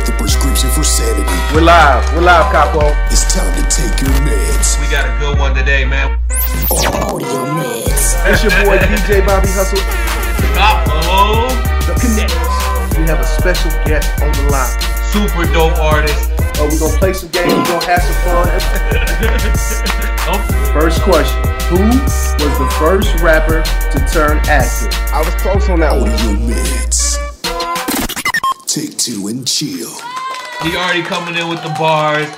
get the prescription for sanity. We're live. We're live, Capo. It's time to take your meds. We got a good one today, man. Audio meds. It's your boy DJ Bobby Hustle, Capo, the Connects. We have a special guest on the line. super dope artist. Uh, we're gonna play some games. We're gonna have some fun. First question: Who was the first rapper to turn actor? I was close on that one. Audio meds. Take two and chill. he already coming in with the bars.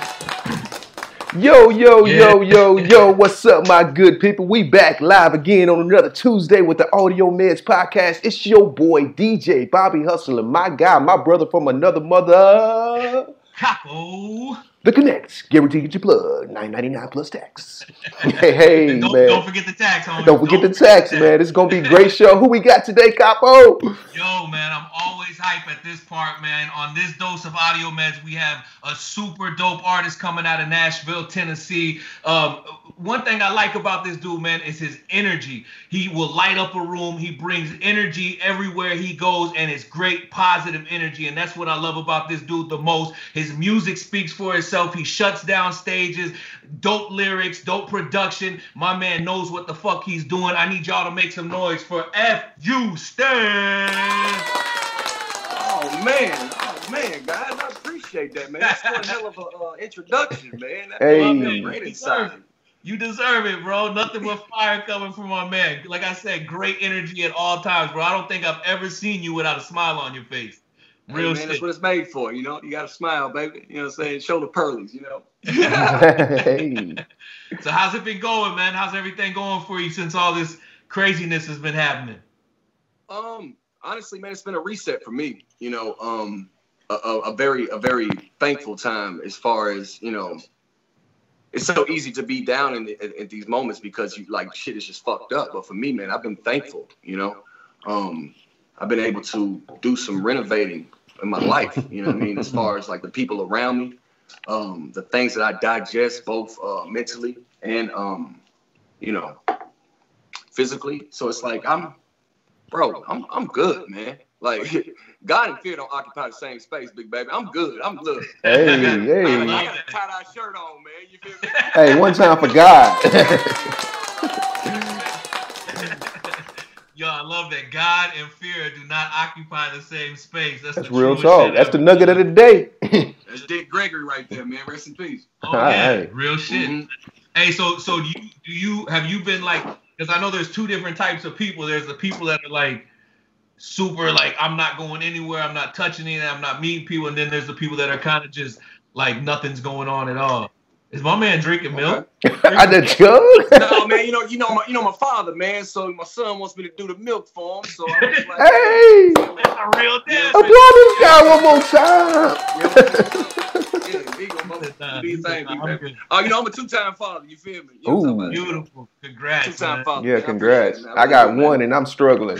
Yo, yo, yo, Yeah. yo, yo, what's up, my good people? We back live again on another Tuesday with the Audio Meds podcast. It's your boy DJ Bobby Hustler, my guy, my brother from another mother. Capo. The Connects, guaranteed get your plug, nine ninety nine plus tax. Hey, hey, Don't, man. don't forget the tax, homie. Don't forget the tax, man. It's gonna be a great show. Who we got today, Capo? Yo, man, I'm always hype at this part, man. On this dose of audio meds, we have a super dope artist coming out of Nashville, Tennessee. Um, one thing I like about this dude, man, is his energy. He will light up a room. He brings energy everywhere he goes, and it's great positive energy. And that's what I love about this dude the most. His music speaks for itself. He shuts down stages. Dope lyrics, dope production. My man knows what the fuck he's doing. I need y'all to make some noise for F U Stan. Oh man, oh man, guys, I appreciate that, man. That's one hell of an uh, introduction, man. That Hey. hey. Man, me you great deserve inside. it. You deserve it, bro. Nothing but fire coming from my man. Like I said, great energy at all times, bro. I don't think I've ever seen you without a smile on your face. Hey, man, shit. that's what it's made for. You know, you got to smile, baby. You know what I'm saying? Show the pearlies. You know. hey. so how's it been going, man? How's everything going for you since all this craziness has been happening? Um, honestly, man, it's been a reset for me. You know, um, a, a, a very, a very thankful time as far as you know. It's so easy to be down in, in, in these moments because you like shit is just fucked up. But for me, man, I've been thankful. You know, um, I've been able to do some renovating in my life. You know what I mean? As far as like the people around me, um, the things that I digest both uh, mentally and um, you know, physically. So it's like I'm bro, I'm I'm good, man. Like God and fear don't occupy the same space, big baby. I'm good. I'm good. Hey, I hey. got a tie dye shirt on, man. You feel me? Hey, one time for God. Yo, I love that God and fear do not occupy the same space. That's, That's the real talk. shit That's the nugget of the day. That's Dick Gregory right there, man. Rest in peace. Oh yeah, Hey. real shit. Mhm. Hey, so so do you do you have you been like? Because I know there's two different types of people. There's the people that are like super like I'm not going anywhere, I'm not touching anything, I'm not meeting people, and then there's the people that are kind of just like nothing's going on at all. Is my man drinking milk? I the jug. No, man. You know, you know, my, you know my father, man. So my son wants me to do the milk for him. So I was like, Hey, That's a real dad. applaud this guy one more time. yeah, he gonna Nah, do thing, I'm baby. Oh, you know, I'm a two-time father. You feel me? You know what Beautiful. Congrats. Two-time man. father. Yeah, man. Congrats. appreciate it, man. I got one and I'm struggling.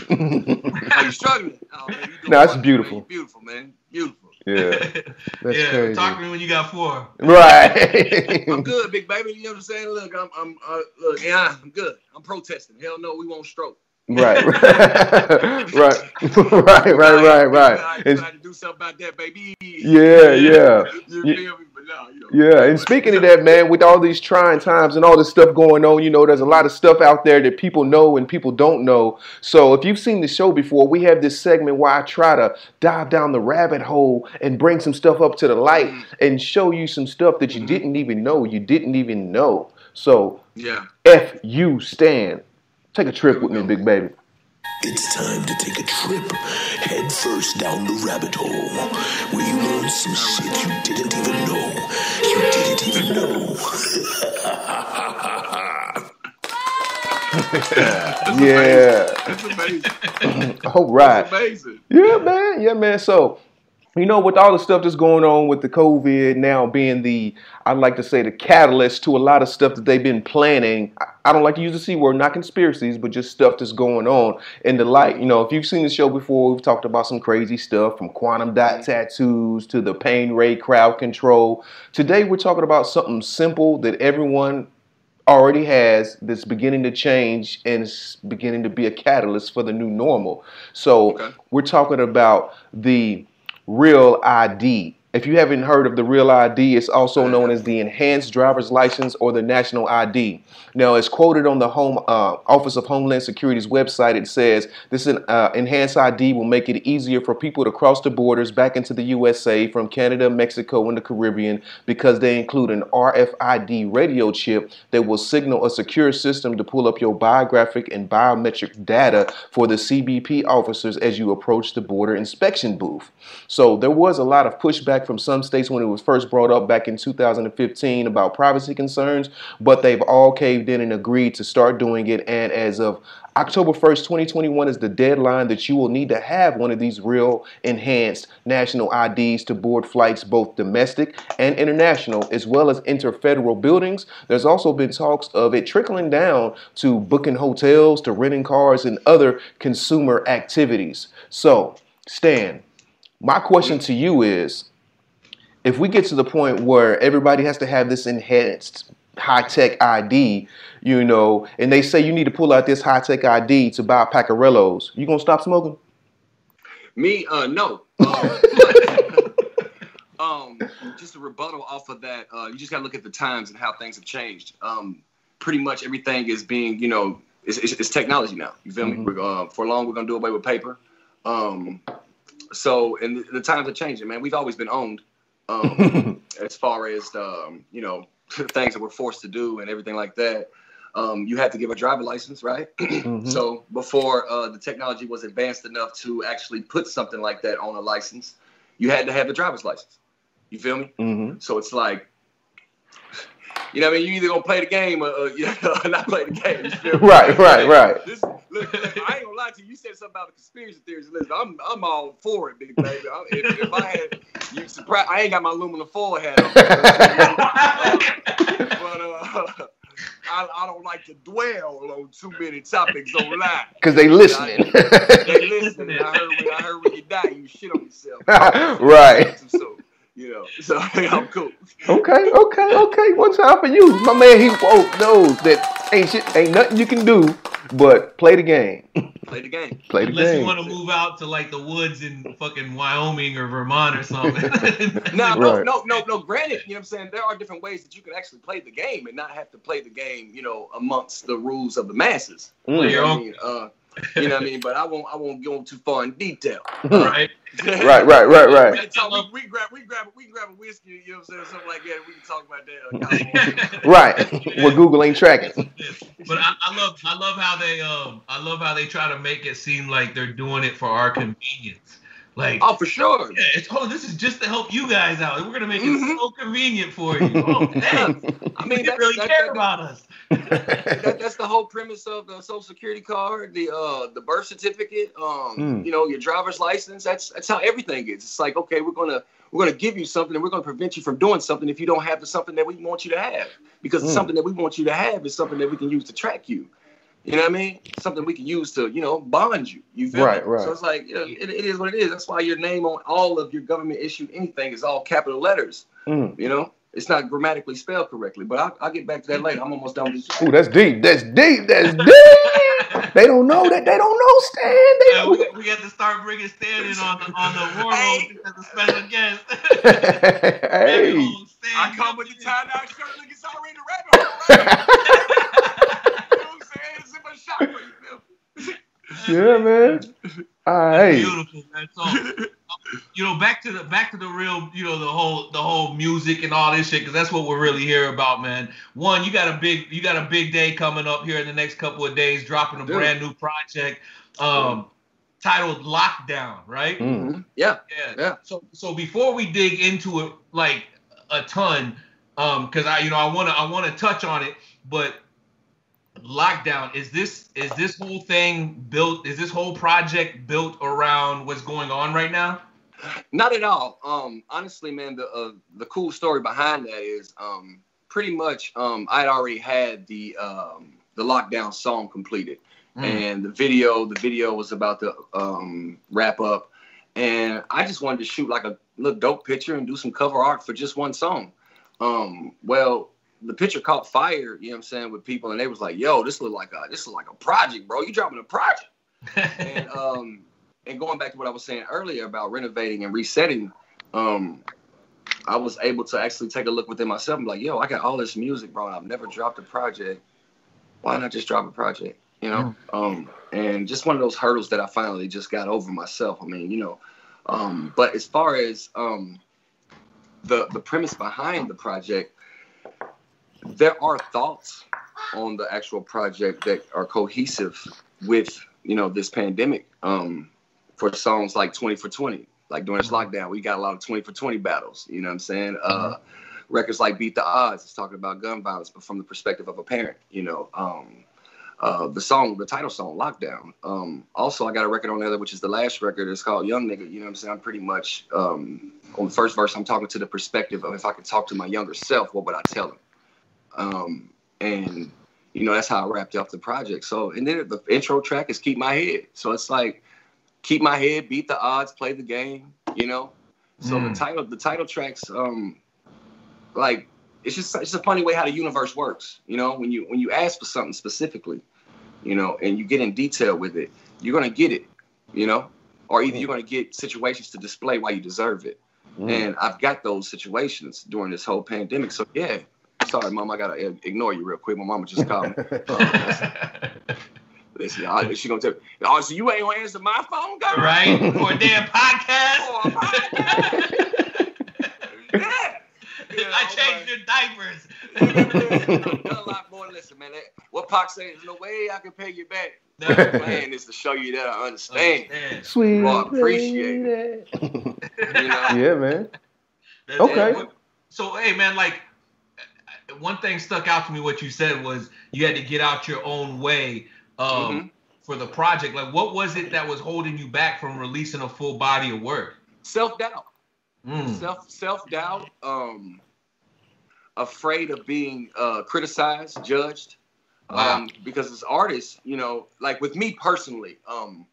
Are you struggling? Oh, man, you No, it's wonderful, beautiful. Man. Beautiful, man. Beautiful. Yeah, that's yeah, crazy. talk to me when you got four. Right. I'm good, big baby. You know what I'm saying? Look, I'm, I'm, uh, look, yeah, I'm good. I'm protesting. Hell no, we won't stroke. right. right. Right. Right. Right. Right. I And- tried to do something about that, baby. yeah. Yeah. You Yeah. feel me? But no, you know. Yeah, and speaking of that, man, with all these trying times and all this stuff going on, you know, there's a lot of stuff out there that people know and people don't know. So if you've seen the show before, we have this segment where I try to dive down the rabbit hole and bring some stuff up to the light mm. and show you some stuff that you mm-hmm. didn't even know you didn't even know. So Yeah. F you stand. Take a trip with me, big baby. It's time to take a trip head first down the rabbit hole where you learn some shit you didn't even know. You didn't even know. Yeah. That's amazing. All right. That's amazing. Yeah, man. Yeah, man. So, you know, with all the stuff that's going on with the COVID now being the, I'd like to say, the catalyst to a lot of stuff that they've been planning. I- don't like to use the C word, not conspiracies, but just stuff that's going on in the light. You know, if you've seen the show before, we've talked about some crazy stuff from quantum dot mm-hmm. tattoos to the pain ray crowd control. Today, we're talking about something simple that everyone already has that's beginning to change and is beginning to be a catalyst for the new normal. So Okay. we're talking about the real ID. If you haven't heard of the Real ID, it's also known as the Enhanced Driver's License or the National ID. Now, as quoted on the Home uh, Office of Homeland Security's website, it says this uh, Enhanced ID will make it easier for people to cross the borders back into the USA from Canada, Mexico, and the Caribbean because they include an RFID radio chip that will signal a secure system to pull up your biographic and biometric data for the CBP officers as you approach the border inspection booth. So there was a lot of pushback from some states when it was first brought up back in 2015 about privacy concerns, but they've all caved in and agreed to start doing it. And as of October 1st, 2021 is the deadline that you will need to have one of these real enhanced national IDs to board flights, both domestic and international, as well as enter federal buildings. There's also been talks of it trickling down to booking hotels, to renting cars, and other consumer activities. So, Stan, my question to you is if we get to the point where everybody has to have this enhanced high tech ID, you know, and they say you need to pull out this high tech ID to buy Paccarellos, you gonna stop smoking? Me, uh, no. Um, um, just a rebuttal off of that. Uh, you just gotta look at the times and how things have changed. Um, pretty much everything is being, you know, it's, it's, it's technology now. You feel mm-hmm. me? We're, uh, for long, we're gonna do away with paper. Um, so, and the, the times are changing, man. We've always been owned um, as far as um, you know things that we're forced to do and everything like that. Um, you had to give a driver license, right? mm-hmm. So before uh, the technology was advanced enough to actually put something like that on a license, you had to have a driver's license. You feel me? Mm-hmm. So it's like, you know, what I mean, you either gonna play the game or, or you know, not play the game. right, right, right. This, look, I ain't gonna lie to you. You said something about the conspiracy theories. Listen, I'm I'm all for it, big baby. If, if, I had you surprise, I ain't got my aluminum foil hat on. but uh, I, I don't like to dwell on too many topics online. Cause they listening. I, they listening. I heard when I heard when you die, you shit on yourself. right. So, you know, so I'm cool. Okay, okay, okay. One time for you, my man. He oh, knows that ain't shit, ain't nothing you can do but play the game. Play the game. play the game. Unless game. you want to move out to like the woods in fucking Wyoming or Vermont or something. no, no, right. no, no, no. Granted, you know what I'm saying? There are different ways that you can actually play the game and not have to play the game, you know, amongst the rules of the masses. Mm. You know what I mean? Uh, you know what I mean? But I won't I won't go too far in detail. right. right, right, right, right. We, talk, we, we, grab we grab we grab a whiskey, you know what I'm saying, something like that. We can talk about that. right. Where Google ain't tracking. But I, I, love I love how they um I love how they try to make it seem like they're doing it for our convenience. Like oh, for sure. Yeah, it's oh, this is just to help you guys out. We're gonna make mm-hmm. it so convenient for you. Oh, thanks. I mean, they really that, care that, about us. that, that's the whole premise of the social security card, the uh, the birth certificate, um, mm. you know, your driver's license. That's that's how everything is. It's like okay, we're gonna we're gonna give you something, and we're gonna prevent you from doing something if you don't have the something that we want you to have, because mm. something that we want you to have is something that we can use to track you. You know what I mean? Something we can use to, you know, bond you. You feel right, me? right. So it's like, you know, it, it is what it is. That's why your name on all of your government issued anything is all capital letters. Mm. You know, it's not grammatically spelled correctly. But I'll, I'll get back to that later. I'm almost done with this. Ooh, that's deep. That's deep. That's deep. they don't know that. They don't know Stan. They yeah, we, got, we got to start bringing Stan in on the on the war hey. as a special guest. hey. I come with the tie dye shirt. Look, it's already the rabbit hole. Right? yeah, man. All right. Beautiful, man. So, you know, back to the back to the real, you know, the whole the whole music and all this shit, because that's what we're really here about, man. One, you got a big you got a big day coming up here in the next couple of days, dropping a Dude. brand new project. Um, titled Lockdown, right? Mm-hmm. Yeah. Yeah. Yeah. So so before we dig into it like a ton, um, because I you know I wanna I wanna touch on it, but lockdown. Is this is this whole thing built is this whole project built around what's going on right now? Not at all. Um honestly man the uh, the cool story behind that is um pretty much um i'd already had the um the lockdown song completed. Mm. and the video the video was about to um wrap up. And i just wanted to shoot like a little dope picture and do some cover art for just one song. Um well the picture caught fire, you know what I'm saying, with people, and they was like, "Yo, this look like a this look like a project, bro. You dropping a project." and um, and going back to what I was saying earlier about renovating and resetting, um, I was able to actually take a look within myself and be like, yo, I got all this music, bro, and I've never dropped a project. Why not just drop a project? You know? Um, and just one of those hurdles that I finally just got over myself. I mean, you know, um, but as far as um, the the premise behind the project, there are thoughts on the actual project that are cohesive with you know this pandemic. Um, for songs like 20 for 20, like during this lockdown, we got a lot of 20 for 20 battles. You know what I'm saying? Uh, records like Beat the Odds is talking about gun violence, but from the perspective of a parent. You know. Um, uh, the song, the title song, Lockdown. Um, also, I got a record on there, which is the last record. It's called Young Nigga. You know what I'm saying? I'm pretty much um, on the first verse. I'm talking to the perspective of if I could talk to my younger self, what would I tell him? Um, and you know that's how I wrapped up the project. So, and then the intro track is "Keep My Head." So it's like keep my head, beat the odds, play the game. You know. So Mm. the title, the title tracks, um, like it's just it's a funny way how the universe works. You know, when you when you ask for something specifically, you know, and you get in detail with it, you're gonna get it. You know, or either you're gonna get situations to display why you deserve it. Mm. And I've got those situations during this whole pandemic. So yeah. Sorry, mom. I gotta uh, ignore you real quick. My mama just called me. Listen, I, she gonna tell me, oh, so you ain't gonna answer my phone, girl? right? For a damn Oh, podcast. yeah. You know, I changed your diapers. Done a lot more. Listen, man. That, what Pac said, there's no way I can pay you back. No, The plan is to show you that I understand. Understand. Sweet. Well, I appreciate it. You know? yeah, man. That's Okay. it. So hey man, like one thing stuck out to me. What you said was you had to get out your own way um, Mhm. for the project. Like, what was it that was holding you back from releasing a full body of work? Self doubt. Mm. self self doubt, um, afraid of being uh, criticized, judged. Wow. Um, because as artists, you know, like with me personally, um,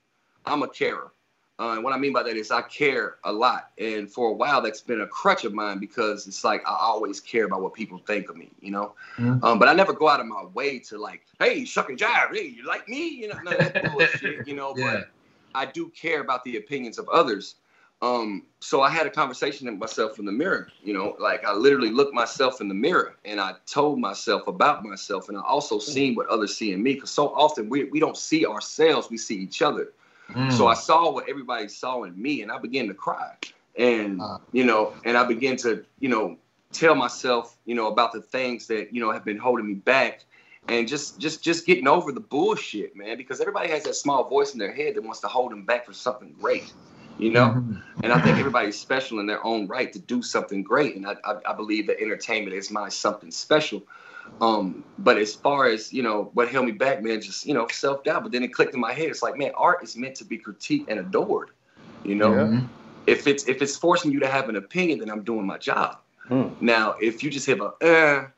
I'm a carer. Uh, and what I mean by that is I care a lot. And for a while, that's been a crutch of mine because it's like I always care about what people think of me, you know? Mhm. Um, but I never go out of my way to like, hey, shuck and jive, hey, you like me? You know, none of that bullshit, you know? Yeah. But I do care about the opinions of others. Um, so I had a conversation with myself in the mirror, you know, like I literally looked myself in the mirror and I told myself about myself and I also seen what others see in me because so often we, we don't see ourselves, we see each other. Mm. So I saw what everybody saw in me and I began to cry. And, Uh. you know, and I began to, you know, tell myself, you know, about the things that, you know, have been holding me back and just just just getting over the bullshit, man, because everybody has that small voice in their head that wants to hold them back for something great. You know? Mhm. And I think everybody's special in their own right to do something great. And I, I, I believe that entertainment is my something special. Um, but as far as, you know, what held me back, man, just, you know, self doubt. But then it clicked in my head. It's like, man, art is meant to be critiqued and adored. You know, Yeah. If it's if it's forcing you to have an opinion, then I'm doing my job. Mm. Now, if you just hit a uh,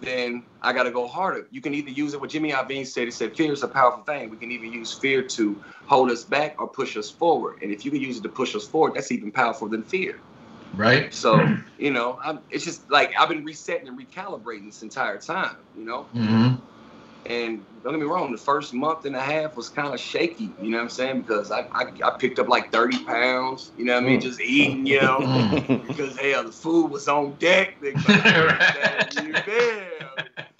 then I got to go harder. You can either use it what Jimmy Iovine said. He said, fear is a powerful thing. We can even use fear to hold us back or push us forward. And if you can use it to push us forward, that's even powerful than fear. Right. So, you know, I'm, it's just like I've been resetting and recalibrating this entire time, you know? hmm And don't get me wrong, the first month and a half was kind of shaky, you know what I'm saying? Because I, I, I picked up like 30 pounds, you know what I mean? Mm. Just eating, you know? Mm. because, hell, the food was on deck. Big man. Right. You feel?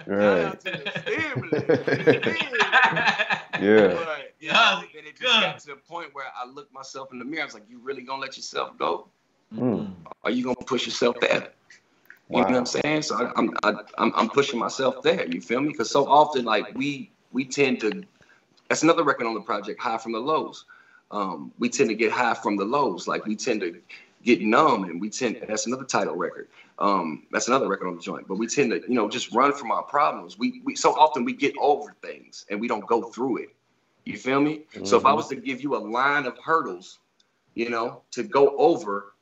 Shout Right. out to the stimulus. Yeah. But, you Yeah, know, then it just good. got to the point where I looked myself in the mirror. I was like, you really gonna let yourself go? Mm. Are you gonna push yourself there? You know what I'm saying? So I, I'm, I, I'm I'm pushing myself there. You feel me? Because so often, like we we tend to. That's another record on the project, high from the lows. Um, we tend to get high from the lows. Like we tend to get numb, and we tend. That's another title record. Um, that's another record on the joint. But we tend to, you know, just run from our problems. We we so often we get over things and we don't go through it. You feel me? So if I was to give you a line of hurdles, you know, to go over,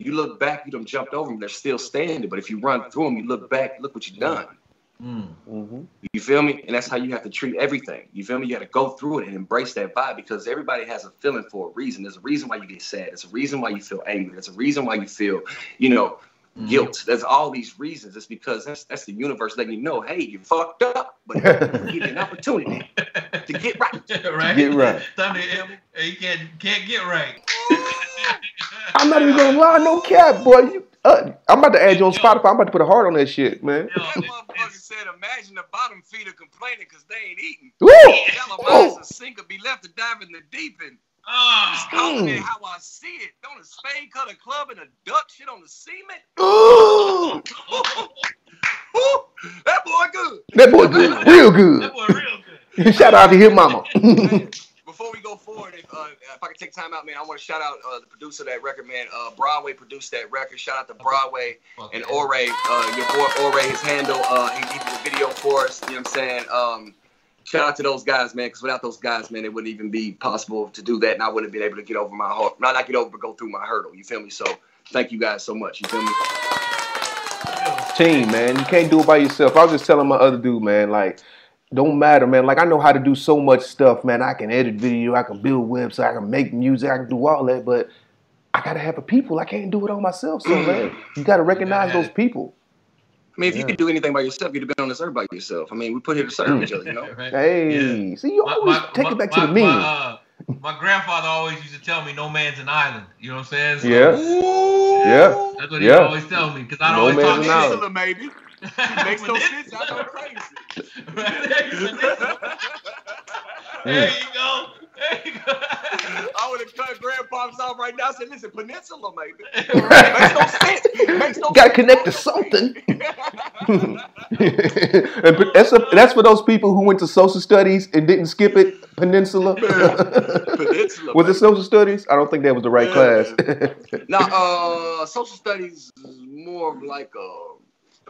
you look back, you done jumped over them, they're still standing. But if you run through them, you look back, look what you've done. Mm. Mhm. You feel me? And that's how you have to treat everything. You feel me? You got to go through it and embrace that vibe because everybody has a feeling for a reason. There's a reason why you get sad. There's a reason why you feel angry. There's a reason why you feel, you know, Mhm. guilt. There's all these reasons. It's because that's that's the universe letting you know, hey, you fucked up, but give you an opportunity to get right. right. Get right. Tell me, you can't can't get right. I'm not even gonna lie, no cap, boy. You Uh, I'm about to add you on Spotify. I'm about to put a heart on that shit, man. Yo, That motherfucker said, imagine the bottom feeder complaining because they ain't eating. Woo! Tell them Oh. a sinker be left to dive in the deep end. Ah, Just calling it Mm. how I see it. Don't a spade cut a club and a duck shit on the cement? Ooh, that boy good. that boy good, real that boy real good. Shout out to his mama. Man, Before we go forward, if, uh, if I can take time out, man, I want to shout out uh, the producer of that record, man. Uh, Broadway produced that record. Shout out to Broadway Fuck and yeah. Ore, uh, your boy Ore, his handle. Uh, he, he did the video for us. You know what I'm saying? Um, shout out to those guys, man, because without those guys, man, it wouldn't even be possible to do that, and I wouldn't have been able to get over my heart. Not not get over, but go through my hurdle. You feel me? So thank you guys so much. You feel me? Team, man, you can't do it by yourself. I was just telling my other dude, man, like, don't matter, man. Like, I know how to do so much stuff, man. I can edit video, I can build website, I can make music, I can do all that, but I gotta have a people. I can't do it all myself. So, man, you gotta recognize those people. I mean, if you Yeah. could do anything by yourself, you'd have been on this earth by yourself. I mean, we put here to serve each other, you know. Right? Hey, Yeah. see, you always my- take my- it back to my- the meaning. My, uh, my grandfather always used to tell me, "No man's an island." You know what I'm saying? So Yeah. Yeah. That's what he Yeah. always tell me because I No always man's talk an shit. island. Peninsula. Makes no sense. I go crazy. there you go. There you go. I would have cut grandpa's off right now. and Said, "Listen, peninsula, maybe." Right. Makes no sense. Makes no Gotta connect to something. and that's, a, that's for those people who went to social studies and didn't skip it. Peninsula. Peninsula. was it social studies? I don't think that was the right Yeah. class. Now, uh, social studies is more of like uh,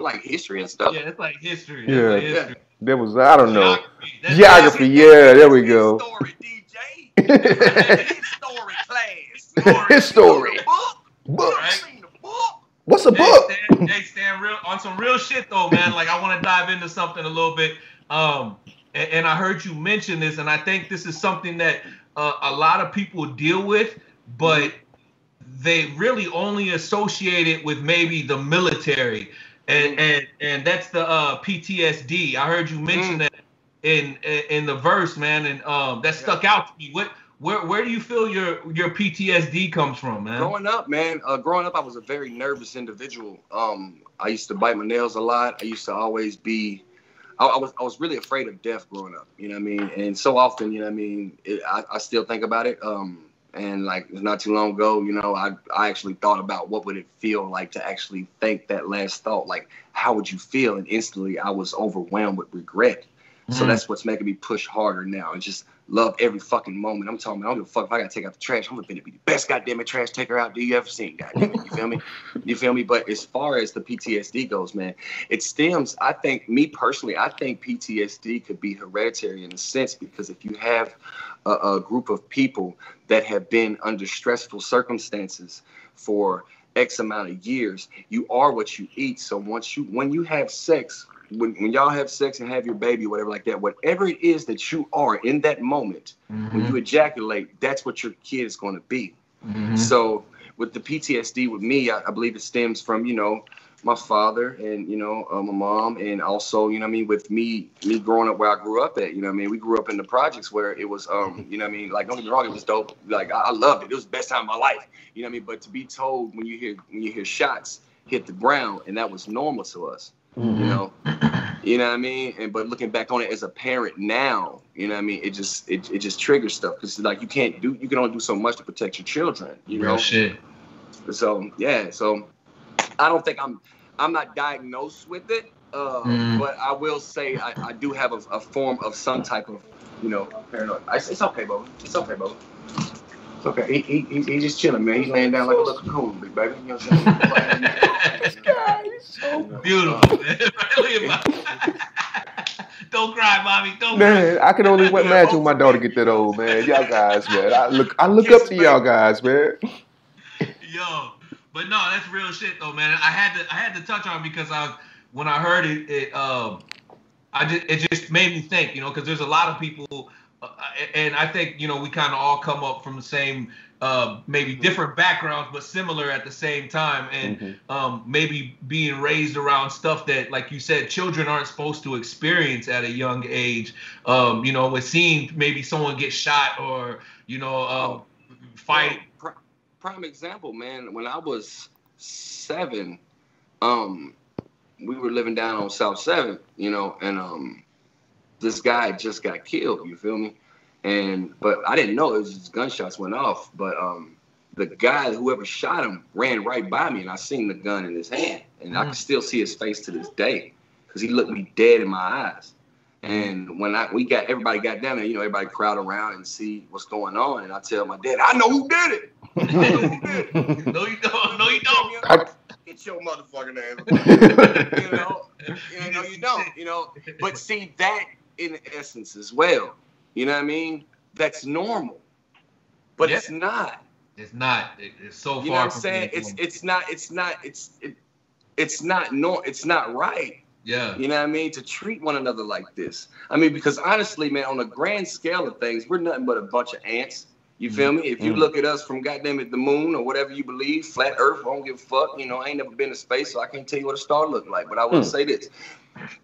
like history and stuff. Yeah, it's like history. Yeah. It's like history. there was I don't know. Geography. That's Geography. Yeah, there we go. Story, DJ. Story class. His story. Book. Book. Right. Seen the book. What's a Hey, book? Stan, hey, Stan, real on some real shit though, man. Like I want to dive into something a little bit. Um, and, and I heard you mention this, and I think this is something that uh, a lot of people deal with, but they really only associate it with maybe the military, and and and that's the uh, PTSD. I heard you mention Mm. that in in the verse, man, and um, that stuck out to me. What where where do you feel your your PTSD comes from, man? Growing up, man, uh, growing up, I was a very nervous individual. Um, I used to bite my nails a lot. I used to always be, I, I was, I was really afraid of death growing up. You know what I mean? And so often, you know what I mean, it, I, I still think about it. Um, and like not too long ago, you know, I, I actually thought about what would it feel like to actually think that last thought. Like, how would you feel? And instantly, I was overwhelmed with regret. So Mhm. that's what's making me push harder now and just love every fucking moment. I'm talking, about I don't give a fuck if I gotta take out the trash. I'm gonna be the best goddamn trash taker out do you ever seen, goddamn it. You feel me? You feel me? But as far as the PTSD goes, man, it stems, I think, me personally, I think PTSD could be hereditary in a sense because if you have a, a group of people that have been under stressful circumstances for X amount of years, you are what you eat. So once you when you have sex, when, when y'all have sex and have your baby, whatever like that, whatever it is that you are in that moment, when you ejaculate, that's what your kid is going to be. Mhm. So with the PTSD with me, I, I believe it stems from you know my father and you know uh, my mom, and also you know what I mean with me me growing up where I grew up at. You know I mean we grew up in the projects where it was um you know I mean like don't get me wrong, it was dope. Like I, I loved it. It was the best time of my life. You know what I mean. But to be told when you hear when you hear shots hit the ground, and that was normal to us. You know, you know what I mean. And but looking back on it as a parent now, you know what I mean. It just it, it just triggers stuff because like you can't do you can only do so much to protect your children. You Real know. shit. So yeah, so I don't think I'm I'm not diagnosed with it, uh, Mm. but I will say I, I do have a, a form of some type of you know paranoia. It's, it's okay, bro. It's okay, bro. It's okay. He, he, he- he's just chilling, man. He's laying down like a little cocoon, big baby. You know what I'm saying? God, he's so Beautiful, man. Don't cry, mommy. Don't Man, I can only imagine when my daughter get that old, man. Y'all guys, man. I look, I look up to y'all guys, man. Yo, but no, that's real shit though, man. I had to, I had to touch on it because I, when I heard it, it, um, I just, it just made me think, you know, because there's a lot of people, uh, and I think, you know, we kind of all come up from the same, uh, maybe different backgrounds, but similar at the same time, and Mhm. um, maybe being raised around stuff that, like you said, children aren't supposed to experience at a young age. Um, you know, with seeing maybe someone get shot or you know, um, fight. Prime example, man. When I was seven, um, we were living down on South Seven, you know, and um, this guy just got killed. You feel me? And but I didn't know it was just gunshots went off. But um, the guy, whoever shot him, ran right by me, and I seen the gun in his hand, and I can still see his face to this day because he looked me dead in my eyes. And when I we got everybody got down there, you know, everybody crowd around and see what's going on. And I tell my dad, I know who did it. I know who did it. no, you don't. No, you don't. I- Get your motherfucking ass. you know, you know, you don't. You know, but see that in essence as well. You know what I mean? That's normal, but Yeah. it's not. It's not. It's so You know far what I'm saying? It's it's not. It's not. It's it, it's not no. It's not right. Yeah. You know what I mean? To treat one another like this. I mean, because honestly, man, on a grand scale of things, we're nothing but a bunch of ants. You feel me? If you Mhm. look at us from goddamn it, the moon or whatever you believe, flat Earth, I don't give a fuck. You know, I ain't never been to space, so I can't tell you what a star look like. But I will Mm. say this: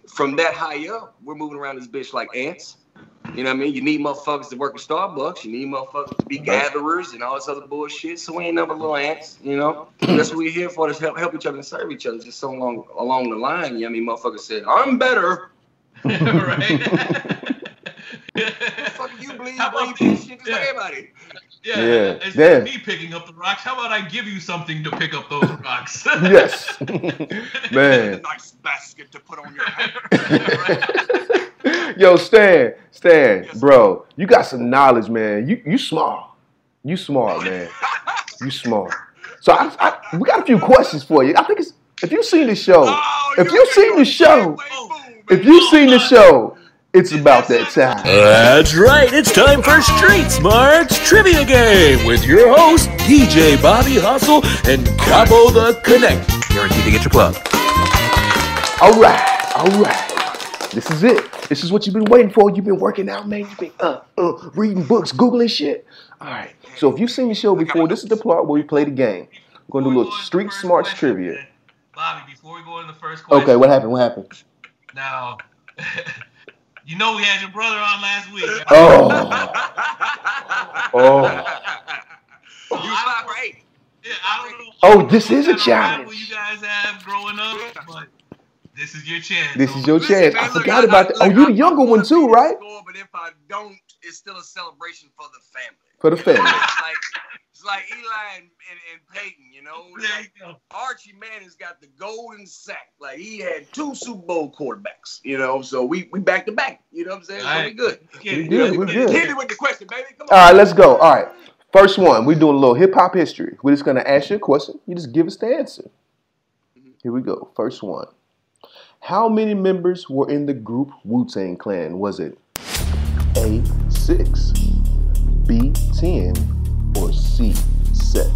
from that high up, we're moving around this bitch like ants. You know what I mean? You need motherfuckers to work at Starbucks. You need motherfuckers to be gatherers and all this other bullshit. So we ain't never little ants, you know? That's what we're here for, to help, help each other and serve each other. Just so long along the line, you know what I mean? Motherfuckers said, I'm better. right. Fuck you, believe, How about believe this? shit just Yeah. like everybody. Yeah. Yeah, Instead of yeah. me picking up the rocks, how about I give you something to pick up those rocks? yes, man. Nice basket to put on your head. Right? Yo, Stan, Stan, Yes. bro, you got some knowledge, man. You you smart, you smart, man. You smart. So I, I, we got a few questions for you. I think it's if you've seen the show, Oh, If you you've seen the show- boom, if you've seen the show, it's about that time. That's right, it's time for Street Smarts Trivia Game with your host, DJ Bobby Hustle and Capo the Connect. Guaranteed to get your plug. All right, all right. This is it. This is what you've been waiting for. You've been working out, man. You've been uh, uh, reading books, googling shit. All right. So if you've seen the show before, this is the part where we play the game. We're gonna do a little go into the street smarts question, trivia. Bobby, before we go into the first question. Okay, what happened? What happened? Now, you know we had your brother on last week. right? Oh, oh. So You I right. Yeah, I don't know. Oh, this is a what kind of challenge. rival You guys have growing up, but this is your chance. This is your Listen, chance. man, I look, forgot about that. Oh, look, Oh, you're the younger one too, right? Score, but if I don't, it's still a celebration for the family. For the family. It's like it's like Eli and, and, and Peyton, you know. There Like. Archie Manning's got the golden sack. Like he had two Super Bowl quarterbacks, you know. So we we back to back. You know what I'm saying? So we Alright. good. We it. good, we good. Hit me with the question, baby. Come on. right, let's go. All right. First one, we're doing a little hip hop history. We're just gonna ask you a question. You just give us the answer. Mm-hmm. Here we go. First one. How many members were in the group Wu Tang Clan? Was it A six, B ten, or C seven?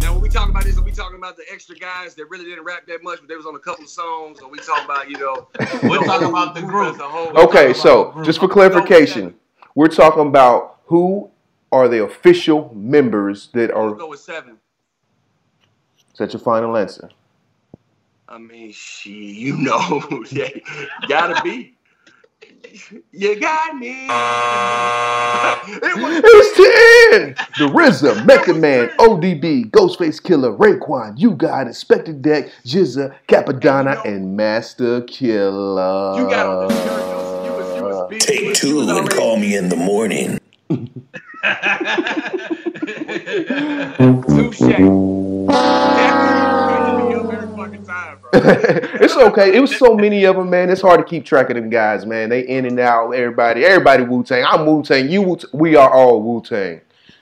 Now, when we talk about this, are we talking about the extra guys that really didn't rap that much, but they was on a couple of songs? Or we talking about, you know, We're talking about the group. as a whole? Okay, so just for clarification, we're talking about who are the official members that are. gonna go with seven. Is that your final answer? I mean, she, you know, yeah, gotta be. You got me. it was It's 10! The RZA, Method Man, ODB, Ghostface Killah, Raekwon, You Got Inspectah Deck, GZA, Cappadonna, and Masta Killa. you got on the shirt. You was, you was big. Take two and already- call me in the morning. Touche. Definitely your very fucking time, bro. it's okay. It was so many of them, man. It's hard to keep track of them guys, man. They in and out. Everybody, everybody Wu Tang. I'm Wu Tang. You Wu. We are all Wu Tang.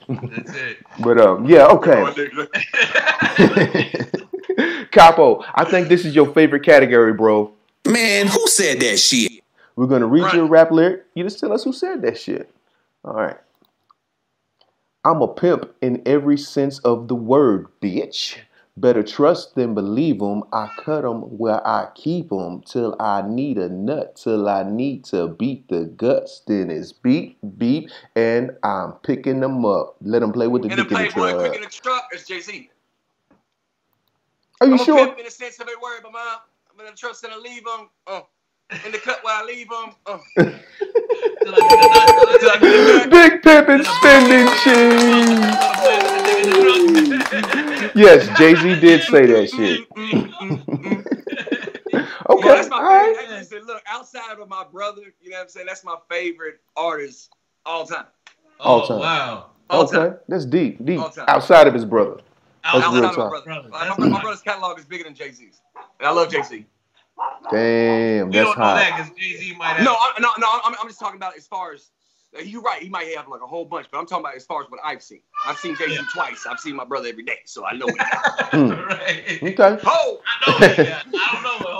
That's it. But um, yeah, okay. Capo, I think this is your favorite category, bro. Man, who said that shit? We're gonna read Right. your rap lyric. You just tell us who said that shit. All right. I'm a pimp in every sense of the word, bitch. Better trust than believe 'em. I cut 'em where I keep 'em till I need a nut, till I need to beat the guts. Then it's beep, beep, and I'm picking them up. Let them play with the And dick in the Playboy quick in truck. the truck is Jay Z. Are you I'm a sure? pimp in the sense of every word, but mom, I'm the trust and I leave them. Uh, in the cut where I leave them. Uh. Till I get the nut- till I get the nut. Big pimpin' spending cheese. Yes, Jay Z did say that shit. Mm, mm, mm. Okay, Yeah, that's my all right. favorite. Hey, listen, look, outside of my brother, you know what I'm saying? That's my favorite artist all time. All Oh time. wow. All Okay, time. that's deep, deep. All time. Outside of his brother. That's Outside real of talk. my brother. Brother, Like, that's my, my nice. brother's catalog is bigger than Jay Z's. And I love Jay Z. Damn, We that's don't know hot. that because Jay Z might have. No, I, no, no. I'm, I'm just talking about as far as you're right. He might have like a whole bunch, but I'm talking about as far as what I've seen. I've seen Jay Z Yeah. twice. I've seen my brother every day, so I know what he got. Mm. right. Okay. Oh, I know what. I don't know what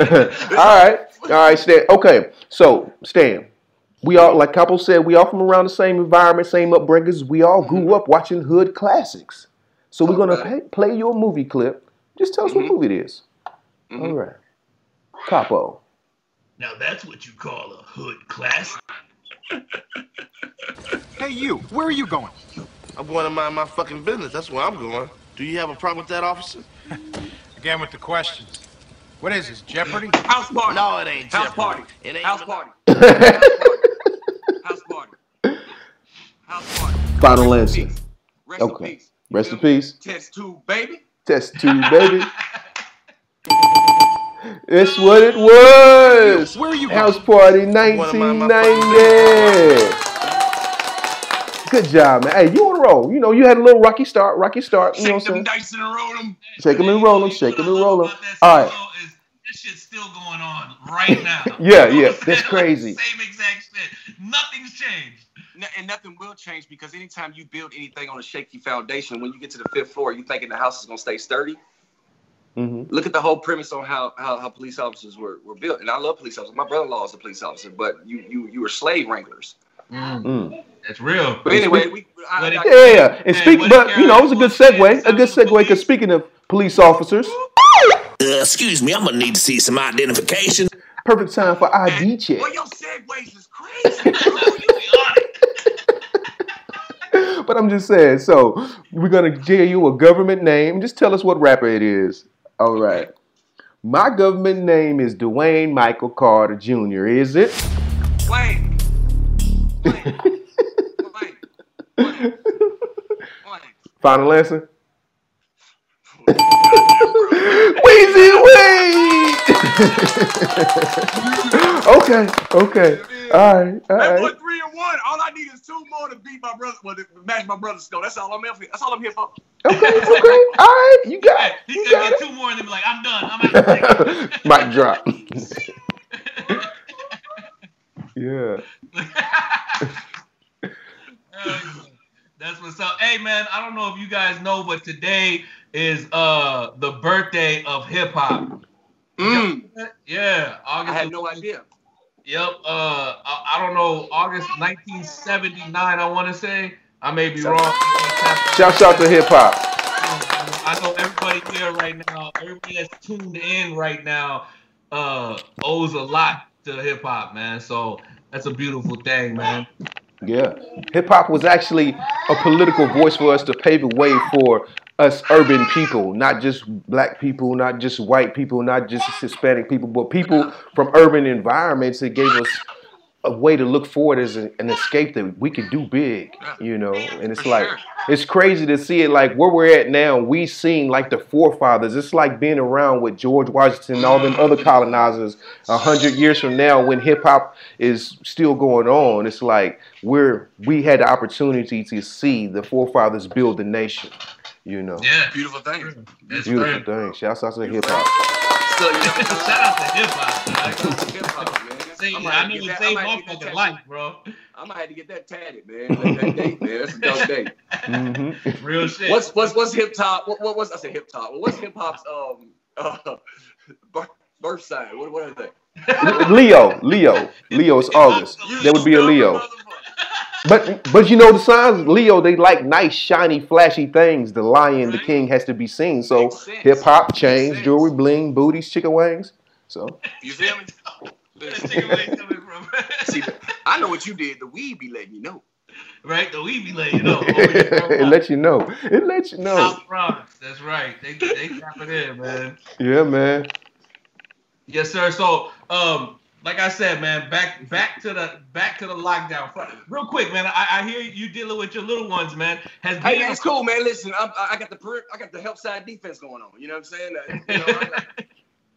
all right, all right, Stan. Okay, so Stan, we all like Capo said, we all from around the same environment, same upbringings. We all grew up watching hood classics. So we're gonna Okay. pay, play your movie clip. Just tell us what Mhm. movie it is. Mhm. All right, Capo. Now that's what you call a hood class. Hey, you, where are you going? I'm going to mind my fucking business. That's where I'm going. Do you have a problem with that, officer? Again with the questions. What is this, Jeopardy? house party. No, it ain't House Jeopardy. party. It ain't House even- party. House party. House party. Final Rest in answer. Rest Okay. in peace. Rest in peace. Test tube, baby. Test tube, baby. It's what it was. Where are you House going? Party One of my- my 1990. Good job, man. Hey, you on a roll. You know, you had a little rocky start, rocky start. You know what Shake I'm them saying? dice and roll them. Shake 'em and roll 'em, shake 'em and roll 'em. What I love about that All right. is This shit's still going on right now. Yeah, You know yeah, that's crazy. Like, same exact shit. Nothing's changed. N- And nothing will change because anytime you build anything on a shaky foundation, when you get to the fifth floor, you thinking the house is gonna stay sturdy. Hmm Look at the whole premise on how how, how police officers were, were built. And I love police officers. My brother-in-law is a police officer, but you you you were slave wranglers. Mm. That's real. But anyway, we I, I, Yeah, yeah, yeah. And Hey, speak, what but you know, it was a good segue. A good segue. Because speaking of police officers, Uh, excuse me, I'm gonna need to see some identification. perfect time for ID check. Boy, your segues is crazy. You be on it. But I'm just saying. So we're gonna give you a government name. Just tell us what rapper it is. All right. My government name is Dwayne Michael Carter Jr. Is it? Wayne. Wayne. Wayne. Final answer. Weezy Wade. okay. Okay. All right. All That boy right. three and one. All I need is two more to beat my brother. Well, to match my brother's score. That's all I'm here for. That's all I'm here for. Okay. Okay. All right. You got. it. He's You gonna got get it. two more and then be like, I'm done. I'm out. Mic drop. yeah. That's what's up. Hey man, I don't know if you guys know, but today is uh the birthday of hip hop. Mm. Yeah, August. I had no idea. Yep. Uh, I, I don't know. August 1979. I want to say. I may be wrong. Shouts out to hip hop. I know everybody here right now. Everybody that's tuned in right now uh owes a lot to hip hop, man. So that's a beautiful thing, man. Yeah. Hip hop was actually a political voice for us to pave the way for us urban people, not just black people, not just white people, not just Hispanic people, but people from urban environments. It gave us a way to look forward as a- an escape that we could do big, you know. And it's For like sure. it's crazy to see it like where we're at now. We seen like the forefathers. It's like being around with George Washington and all them other colonizers a hundred years from now when hip hop is still going on. It's like we're we had the opportunity to see the forefathers build the nation. You know, Yeah, Beautiful thing. that's beautiful right. thing. Shouts out to hip hop. So, you know, Shout out to hip hop. hip hop, man. Say, I might I have know to it get that- saved I might my have to get fucking life, bro. I might have to get that tatted, man. That, that date, man. That's a dope date. hmm Real shit. What's what's what's hip hop? What, what what's I say hip hop? What's hip hop's um uh, birth, birth sign? What what are they? Leo, Leo, Leo is August. That would be a Leo. But but you know the signs, Leo, they like nice, shiny, flashy things. The lion, the king has to be seen. So hip hop, chains, jewelry, bling, booties, chicken wings. So You feel me? That nigga where he coming from? See, I know what you did. The weed be letting you know. right? The weed be letting you know. it lets you know. It lets you know. South Bronx. That's right. They they tap it in, man. Yeah, man. Yes, sir. So, um, like I said, man, back back to the back to the lockdown. Front. Real quick, man. I, I hear you dealing with your little ones, man. Has hey, man, it's cool, man. Listen, I'm, I got the I got the help side defense going on. You know what I'm saying? Uh, you, know, like,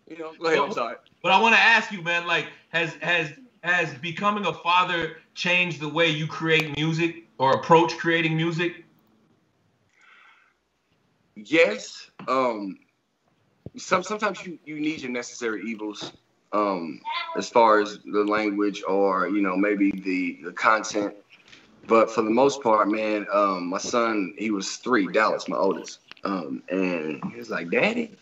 you know, go ahead. I'm sorry. But I want to ask you, man. Like, has has has becoming a father changed the way you create music or approach creating music? Yes. Um. Some sometimes you you need your necessary evils um, as far as the language or you know maybe the the content. But for the most part, man, um, my son he was three, Dallas, my oldest, um, and he was like, "Daddy,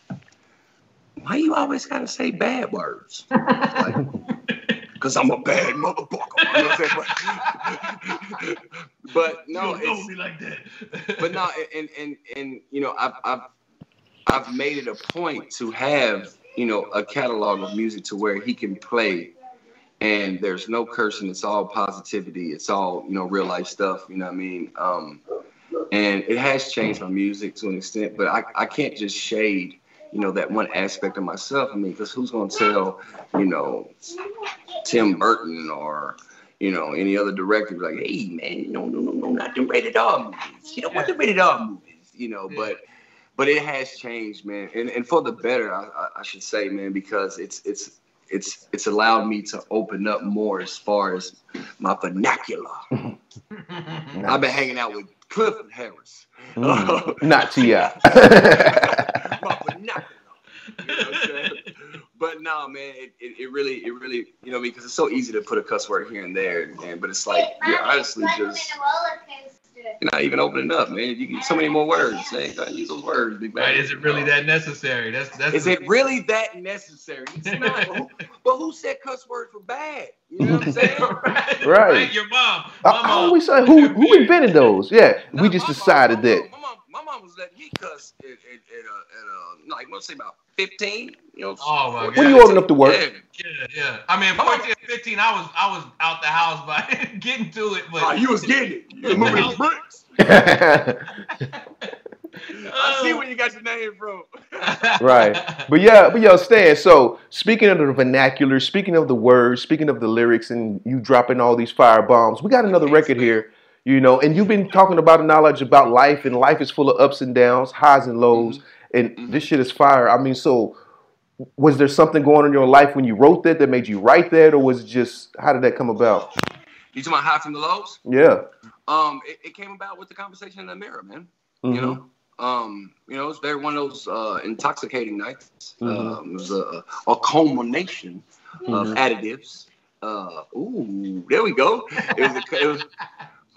why you always gotta say bad words?" Like, Cause I'm a bad motherfucker. You know but, no, it's like that. but no, and and and you know, I've I've I've made it a point to have you know, a catalog of music to where he can play and there's no cursing. It's all positivity. It's all, you know, real life stuff. You know what I mean? Um, and it has changed my music to an extent, but I, I can't just shade, you know, that one aspect of myself. I mean, because who's going to tell, you know, Tim Burton or, you know, any other director like, hey, man, no, no, no, no, not the rated R movies. You don't want the rated R movies, you know, but but it has changed, man, and and for the better, I, I should say, man, because it's it's it's it's allowed me to open up more as far as my vernacular. I've been hanging out with Clifford Harris, mm, not Ti. my vernacular. You know but no, man, it, it, it, really, it really, you know, because it's so easy to put a cuss word here and there, man. But it's like you're honestly just you're not even opening up, man. You get so many more words. Hey, gotta use those words, big man. Right, is it really that necessary? That's that's. Is it really that necessary? It's not. but who said cuss words were bad? You know what I'm saying? right. right. Your mom. I, I always say who who invented those? Yeah, we just decided mom, that. My mom, was letting me cuss at, at, at, uh, at uh, like let's say about 15. You know, oh my God. When you old enough to work? Yeah, yeah. yeah. I mean, 14 15, I was I was out the house by getting to it, but oh, you was getting it. You were moving the bricks. I see where you got your name from. right. But yeah, but yo, Stan, so speaking of the vernacular, speaking of the words, speaking of the lyrics, and you dropping all these fire bombs, we got another record here, you know, and you've been talking about knowledge about life, and life is full of ups and downs, highs and lows, mm-hmm. and mm-hmm. this shit is fire. I mean, so was there something going on in your life when you wrote that that made you write that, or was it just how did that come about? You talking about high from the lows? Yeah. Um, it, it came about with the conversation in the mirror, man. Mm-hmm. You know, um, you know, it's very one of those uh, intoxicating nights. Mm-hmm. Um, it was a, a culmination of additives. Uh, ooh, there we go. It was, a, it was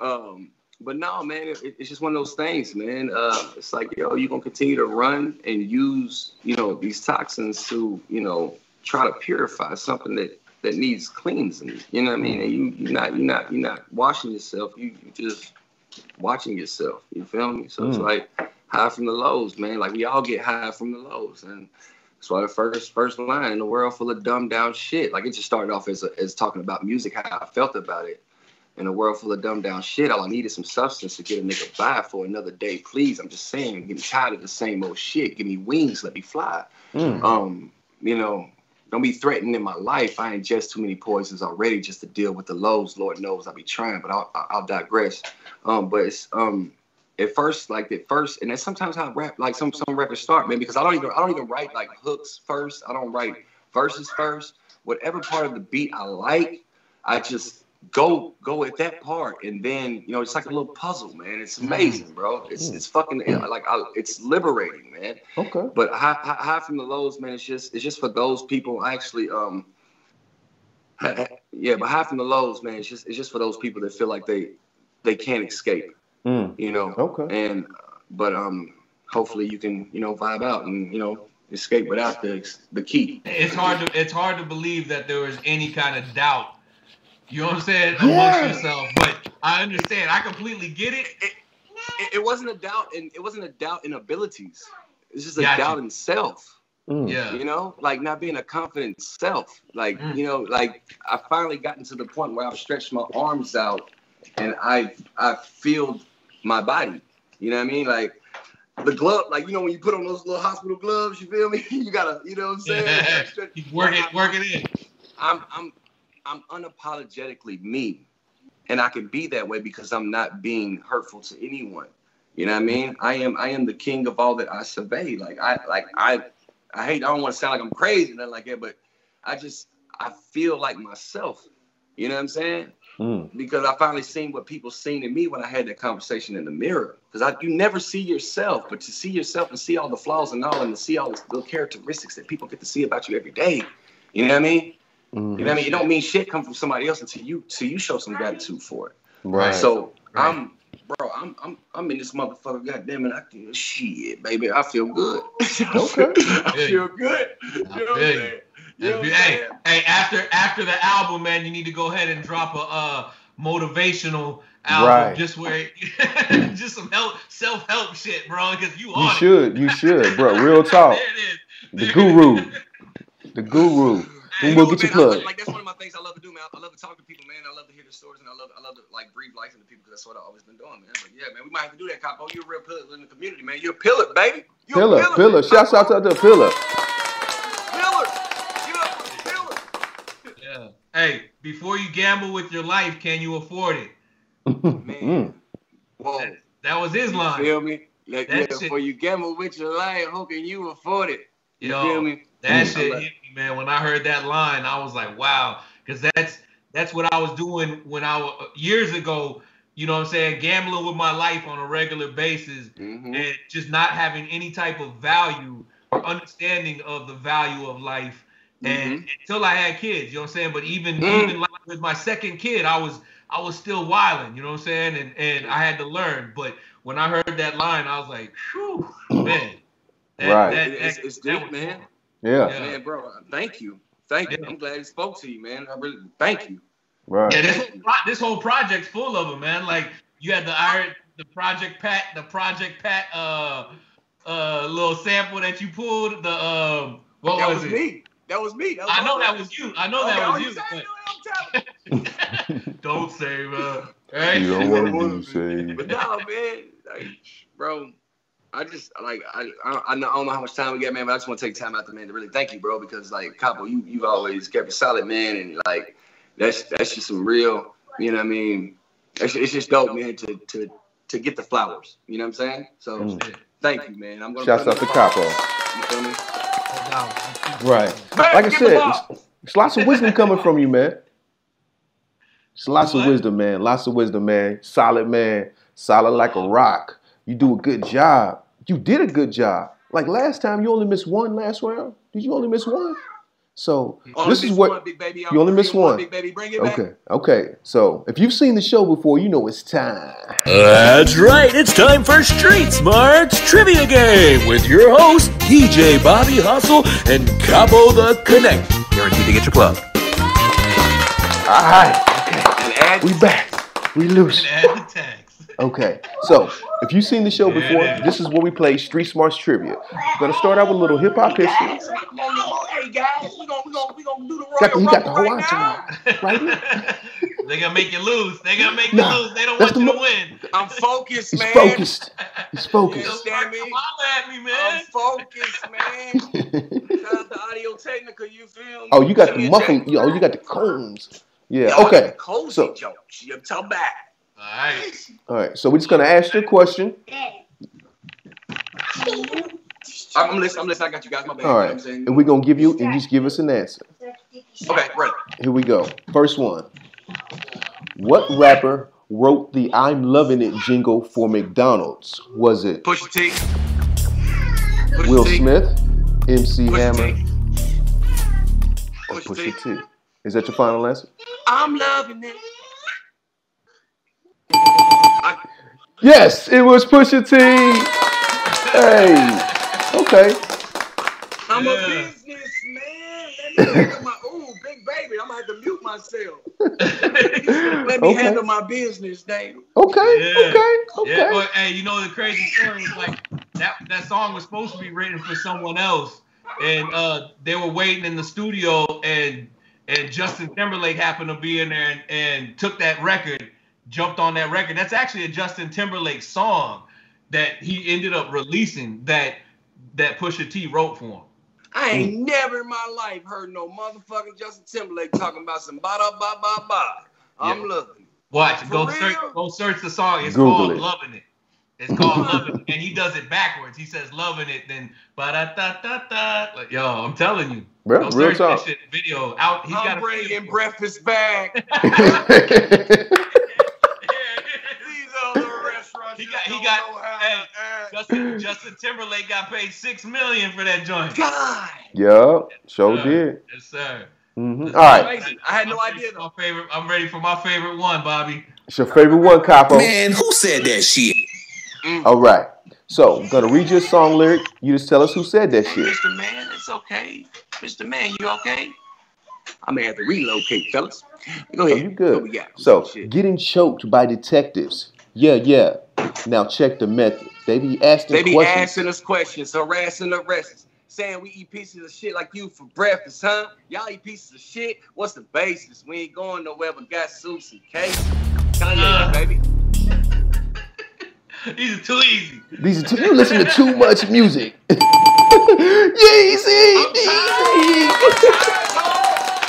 um, but no, man, it, it's just one of those things, man. Uh, it's like, yo, you're gonna continue to run and use, you know, these toxins to, you know, try to purify something that that needs cleansing. You know what I mean? And you you're not you're not you're not washing yourself. You you just watching yourself. You feel me? So mm. it's like high from the lows, man. Like we all get high from the lows, and that's why the first first line in the world full of dumbed down shit. Like it just started off as a, as talking about music, how I felt about it. In a world full of dumbed down shit, all I need is some substance to get a nigga by for another day. Please, I'm just saying, I'm getting tired of the same old shit. Give me wings, let me fly. Mm. Um, you know, don't be threatened in my life. I ingest too many poisons already just to deal with the lows. Lord knows I'll be trying, but I'll, I'll digress. Um, but it's um, at first, like at first, and that's sometimes how I rap, like some some rappers start, man, because I don't even I don't even write like hooks first. I don't write verses first. Whatever part of the beat I like, I just go go at that part and then you know it's like a little puzzle man. It's mm. amazing bro. It's it's fucking like I, it's liberating man. Okay. But high, high from the lows man it's just it's just for those people actually um yeah but high from the lows man it's just it's just for those people that feel like they they can't escape mm. you know? Okay. And but um hopefully you can you know vibe out and you know escape without the the key. It's hard to it's hard to believe that there was any kind of doubt you know what I'm saying? Amongst yourself. But I understand. I completely get it. It, it, it wasn't a doubt and it wasn't a doubt in abilities. It's just a gotcha. doubt in self. Mm. Yeah. You know, like not being a confident self. Like, mm. you know, like I finally gotten to the point where I've stretched my arms out and I I feel my body. You know what I mean? Like the glove, like you know when you put on those little hospital gloves, you feel me? you gotta, you know what I'm saying? work it, work it in. I'm I'm I'm unapologetically me, and I can be that way because I'm not being hurtful to anyone. You know what I mean? I am I am the king of all that I survey. Like I like I I hate I don't want to sound like I'm crazy nothing like that, but I just I feel like myself. You know what I'm saying? Mm. Because I finally seen what people seen in me when I had that conversation in the mirror. Because I you never see yourself, but to see yourself and see all the flaws and all, and to see all the little characteristics that people get to see about you every day. You know what I mean? You know what I mean? It don't mean shit come from somebody else until you till you show some gratitude for it. Right. So I'm bro, I'm I'm I'm in this motherfucker. Goddamn it, I feel shit, baby. I feel good. Okay. I feel good. You know what I'm feel you. saying? You know hey, hey, after after the album, man, you need to go ahead and drop a uh, motivational album, Right. just where just some help, self help shit, bro. Because you You on it. should, you should, bro. Real talk. There it is. The guru. The guru. Hey, We'll get know your what. I- plug. Like that's one of my things I love to do, man. I love to talk to people, man. I love to hear their stories, and I love I love to like breathe life into people because that's what I've always been doing, man. But yeah, man, we might have to do that, Capo. You're a real pillar in the community, man. You're a pillar, baby. You're Pillar, a pillar. Shouts out to the pillar. pillar. You're a pillar. Yeah. Hey, before you gamble with your life, can you afford it? Man. Mm. Whoa. That was his line. Feel me? Like, That yeah, before you gamble with your life, how can you afford it? You Yo, feel me? That Mm. shit I hit me, man. When I heard that line, I was like, wow, because that's that's what I was doing when I wa- years ago. You know what I'm saying? Gambling with my life on a regular basis Mhm. and just not having any type of value or understanding of the value of life. And until I had kids, you know what I'm saying? But even Mhm. even like with my second kid, I was I was still wilding, you know what I'm saying? And and I had to learn. But when I heard that line, I was like, whew, man. That- Right. that- It's- that- it's that deep, was man. Yeah. Yeah. Man, bro, thank you. Thank you. I'm glad he spoke to you, man. I really thank you. Right. Yeah, this whole, pro- this whole project's full of them, man. Like you had the iron, the Project Pat, the Project Pat, uh, uh, little sample that you pulled. The um, what that was, was it? me. That was me. That was I know that was you. I know Okay, that oh, was you you. said but- knew it, I'm telling you. Don't say, man. Right? You don't want to be saved. But no, man, like, bro, I just like I I, I know- I don't know how much time we got, man, but I just want to take time out, to, man, to really thank you, bro, because like Capo, you you've always kept it solid, man, and like that's that's just some real, you know what I mean? It's, it's just dope, man, to to to get the flowers. You know what I'm saying? So Mm. thank you, man. I'm gonna Shouts out to Capo. You feel me? Right. Man, Like I said, it's, it's lots of wisdom coming from you, man. It's lots of wisdom, man. Lots of wisdom, man. Solid, man. Solid like a rock. You do a good job. You did a good job. Like last time, you only missed one last round. Did you only miss one? So Only this is what one, big baby. you only miss Bring one. Big baby, bring it back. Okay, okay. So if you've seen the show before, you know it's time. That's right, it's time for Street Smarts Trivia Game with your host, DJ Bobby Hustle and Capo the Connect. Guaranteed to get your plug. All right, And add we back. We loose. And add the tags. Okay, so if you've seen the show before, this is where we play Street Smarts Trivia. We're gonna start out with a little hip hop history. Come on, come on. Hey guys, we gonna we gonna we gonna do the Royal Got you got the Rumble whole right now. entourage, right? they gonna make you lose. They gonna make you Nah, lose. They don't want you the to win. I'm focused, He's man. focused. He's You focused. understand me? At me, man. I'm focused, man. Shout out to Audio Technica, you feel me? oh, you got Send the muffin. check. Yo, oh, you got the cones. Yeah. Y'all got the Okay. Cozy So, jokes. You talk back. All right. all right. So we're just gonna ask you a question. I'm, I'm listening. I'm listening. I got you guys. My bad. All You know I'm and we're gonna give you and just give us an answer. Okay, ready. Here we go. First one. What rapper wrote the "I'm Loving It" jingle for McDonald's? Was it Push T. Push Will T. Smith, MC Pusha Hammer, T. or Pusha Pusha T. T? Is that your final answer? I'm loving it. I, Yes, it was Pusha T. Hey, okay. I'm Yeah. a businessman. Let me handle my ooh, big baby. I'm gonna have to mute myself. Let me Okay. handle my business, damn. Okay, Yeah. okay, okay. Yeah, but hey, you know the crazy story is like that that song was supposed to be written for someone else, and uh, they were waiting in the studio, and and Justin Timberlake happened to be in there and, and took that record, jumped on that record. That's actually a Justin Timberlake song that he ended up releasing that that Pusha T wrote for him. I ain't never in my life heard no motherfucking Justin Timberlake talking about some ba da ba ba ba. I'm Yeah. loving. Watch, For go search, go search the song. It's Google called it. "Loving It." It's called "Loving It," and he does it backwards. He says "Loving It," then ba da da da da. Like, yo, I'm telling you, Bro, go real search that talk. shit video out. He's got I'm a bringing breakfast back. Justin Justin Timberlake got paid six million for that joint. God, yeah, sure did. Yes, sir. hmm All right, amazing. I had no I'm idea. My favorite. I'm ready for my favorite one, Bobby. it's your favorite one, Capo. Man, who said that shit? All right. So I'm gonna read you a song lyric. You just tell us who said that shit. Mr. Man, it's okay. Mr. Man, you okay? I may have to relocate, fellas. Go Oh, ahead. you good. we got? So getting choked by detectives. Yeah, yeah. Now check the method. They be asking They be questions. asking us questions, harassing the rest, saying we eat pieces of shit like you for breakfast, huh? Y'all eat pieces of shit. What's the basis? We ain't going nowhere but got soups and cakes. Kanye, Uh. baby. These are too easy. These are too, you listen to too much music. Yeezy, Yeezy.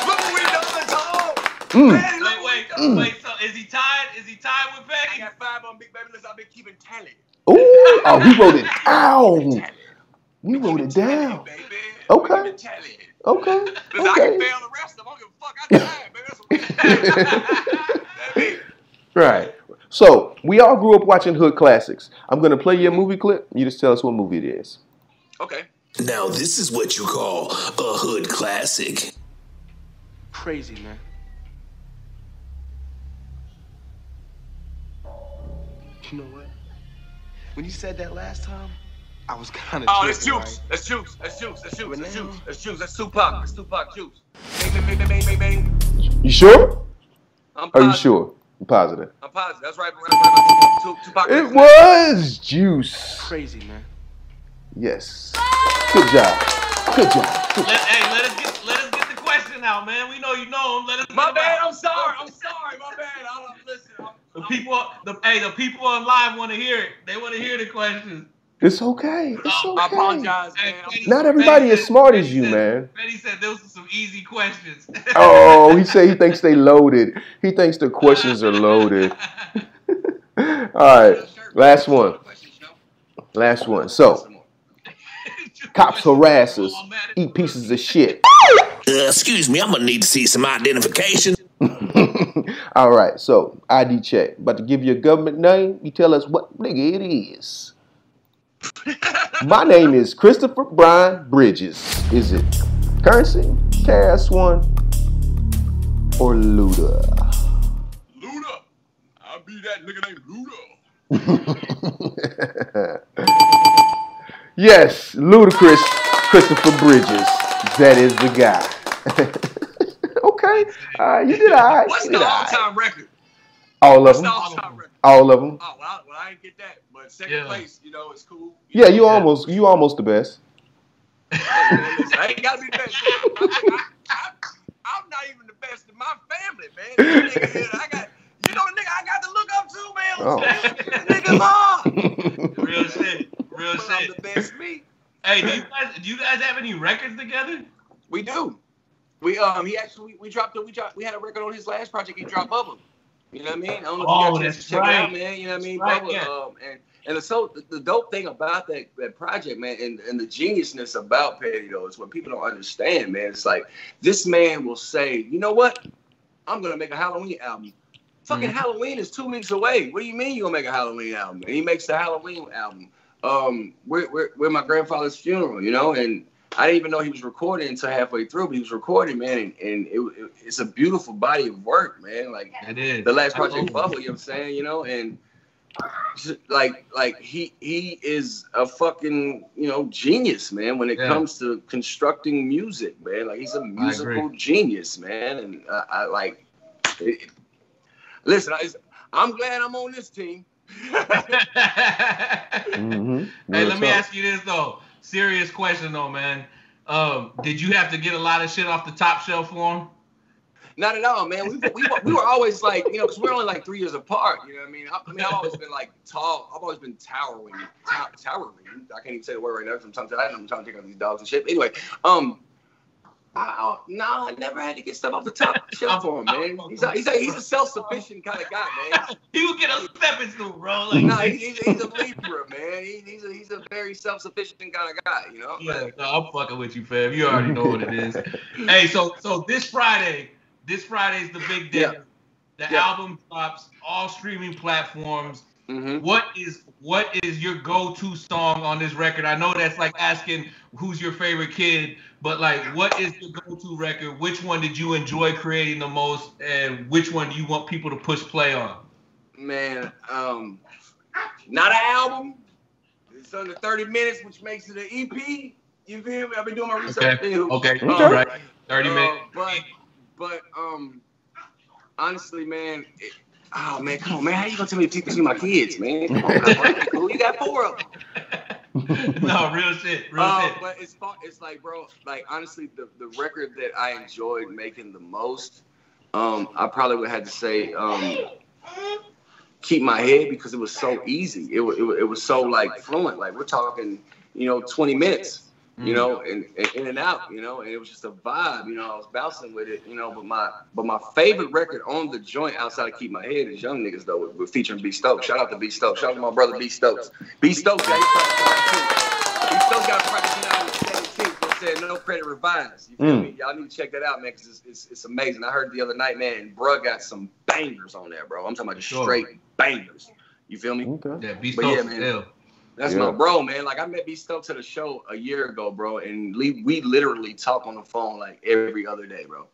Look what we done, Tom. Mm. Man, Wait, wait, we done. wait. So is he tied? Is he tied with I Peggy? got five on Big Baby List. I've been keeping tally. Ooh, oh, he wrote it down. Tally. You wrote it down. baby. Okay. Keeping tally. Okay, I can okay. fail the rest of them. I don't give a fuck. I tried, baby. Baby. Right. So we all grew up watching hood classics. I'm gonna play you a movie clip. You just tell us what movie it is. Okay. Now, this is what you call a hood classic. Crazy, man. You know what? When you said that last time, I was kind of. Oh, that's juice. That's juice. That's juice. That's juice. That's juice. That's juice. That's Tupac. That's Tupac juice. Bang, bang, bang, bang, bang, bang. You sure? I'm Are you sure? I'm positive. I'm positive. That's right. Tupac. It was juice. Crazy, man. Yes. Good job. Good job. Good Let, hey, let us get let us get the question out, man. We know you know him. Let us. My bad. out. I'm sorry. I'm sorry. My bad. I don't listen. I'm, The people, the hey, the people on live want to hear it. They want to hear the questions. It's okay. It's Oh, I okay. apologize, man. I'm Betty- just- Not everybody Betty as said- smart as you, said- man. Betty said those are some easy questions. Oh, he said he thinks they loaded. He thinks the questions are loaded. All right. Last one. Last one. So, cops harass us, eat pieces of shit. Uh, excuse me, I'm gonna need to see some identification. All right. So, ID check. About to give you a government name. You tell us what nigga it is. My name is Christopher Brian Bridges. Is it Currency, Cash One, or Luda? Luda. I'll be that nigga named Luda. yes, Ludacris Christopher Bridges. That is the guy. okay, uh, you did all right. What's you the did all-time record? All of What's the them. all-time record? All of them. Oh, well, I, well, I didn't get that, but second Yeah. place, you know, it's cool. Yeah, you almost, you almost the best. Hey, I ain't gotta be the best. I, I, I, I'm not even the best in my family, man. This nigga here, I got, you know, nigga I got to look up to, man. Oh. Nigga, mom. Real shit. Real But I'm shit. the best me. Hey, do you guys do you guys have any records together? We do. We um he actually we dropped a, we dropped we had a record on his last project. He dropped Bubba. You know what I mean? I don't know Oh, you got a chance to check it out, right. man. You know what I mean? Right, Bubba. yeah. Um, and and so the, the dope thing about that that project, man, and, and the geniusness about Petty though is what people don't understand, man. It's like this man will say, you know what? I'm gonna make a Halloween album. Fucking Mhm. Halloween is two weeks away. What do you mean you gonna make a Halloween album? And he makes the Halloween album. Um, we're, we're, we're my grandfather's funeral, you know, and I didn't even know he was recording until halfway through, but he was recording, man, and, and it, it- it's a beautiful body of work, man. Like It is. the last project Bubble, you know what I'm saying, you know, and like like he he is a fucking you know genius, man. When it Yeah. comes to constructing music, man, like he's a musical genius, man, and uh, I like. It, listen, I, I'm glad I'm on this team. Mm-hmm. Hey, let me ask you this though. Serious question though, man. Um, did you have to get a lot of shit off the top shelf for him? Not at all, man. We, we, we were always like, you know, because we're only like three years apart. You know what I mean? I, I mean, I've always been like tall. I've always been towering, tow- towering. I can't even say the word right now. Sometimes I'm trying to take out these dogs and shit. Anyway, um, I, no, I never had to get stuff off the top shelf for him, man. He's a, he's a, he's a self-sufficient kind of guy, man. he would get a stepping stool, bro. Like, no, he, he's, he's a Libra, man. He, he's a he's a very self-sufficient kind of guy, you know. Yeah, no, I'm fucking with you, fam. You already know what it is. hey, so so this Friday, this Friday's the big day. Yeah. The Yeah. album drops all streaming platforms. Mhm. What is what is your go-to song on this record? I know that's like asking who's your favorite kid, but like, what is your go-to record? Which one did you enjoy creating the most, and which one do you want people to push play on? Man, um, not an album. It's under 30 minutes, which makes it an EP. You feel me? I've been doing my research. Okay, okay, um, all right, thirty uh, minutes. But, but um, honestly, man, it, oh man, come on, man, how you gonna tell me to pick between my kids, man? Come on, man. Cool, you got four of them. no, real shit, real Uh, shit. but it's it's like, bro, like honestly, the, the record that I enjoyed making the most, um, I probably would have to say, um, keep my head because it was so easy. It was, it was, it was so like fluent. Like we're talking, you know, 20 minutes, you know, and, and in and out, you know, and it was just a vibe. You know, I was bouncing with it, you know. But my but my favorite record on the joint outside of Keep My Head is Young Niggas though, with, with featuring B Stokes. Shout out to B Stokes. Shout out to my brother B Stokes. B Stokes got his B Stokes got practicing out on the 17th. but Said no credit revised. You feel Mm. me? Y'all need to check that out, man, because it's, it's, it's amazing. I heard the other night, man, and bruh got some bangers on there, bro. I'm talking about just Sure. straight bangers. You feel me? Okay. Yeah, be But yeah, stoked man. Still. That's Yeah. my bro, man. Like I met B Stokes at a show a year ago, bro, and we, we literally talk on the phone like every other day, bro.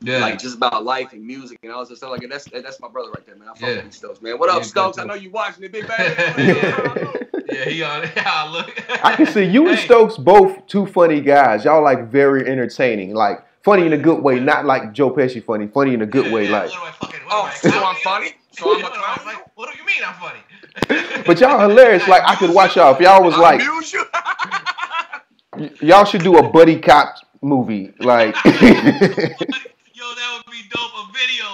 Yeah. Like just about life and music and all this stuff. Like and that's that's my brother right there, man. I fuck Yeah. with Stokes, man. What up, Yeah, Stokes? I know dude. you watching it, big baby. yeah, he on it. Yeah, look. I can see you and Stokes both two funny guys. Y'all like very entertaining, like funny in a good way, not like Joe Pesci funny, funny in a good way. Like, what do I fucking- what oh, do I- so I'm funny? So I'm a What I- clown? like, What do you mean I'm funny? But y'all hilarious. Like I could watch y'all if y'all was like, you? y- y'all should do a buddy cop movie. Like, Yo, that would be dope. A video.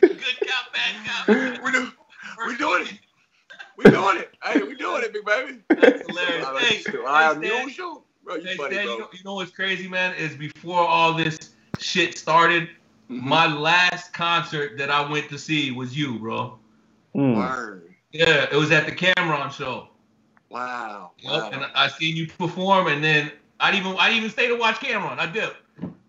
Good cop, bad cop. we do, we doing it. We're doing it. Hey, we're doing it, big baby. That's hilarious. I Hey, like you. hey, I Stan. Bro, you hey, funny, Stan, bro. you know, you know what's crazy, man? Is before all this shit started, Mhm. my last concert that I went to see was you, bro. mm, Word. Yeah, it was at the Cameron show. Wow. Yep, wow. and I seen you perform, and then I didn't even I didn't even stay to watch Cameron. I did.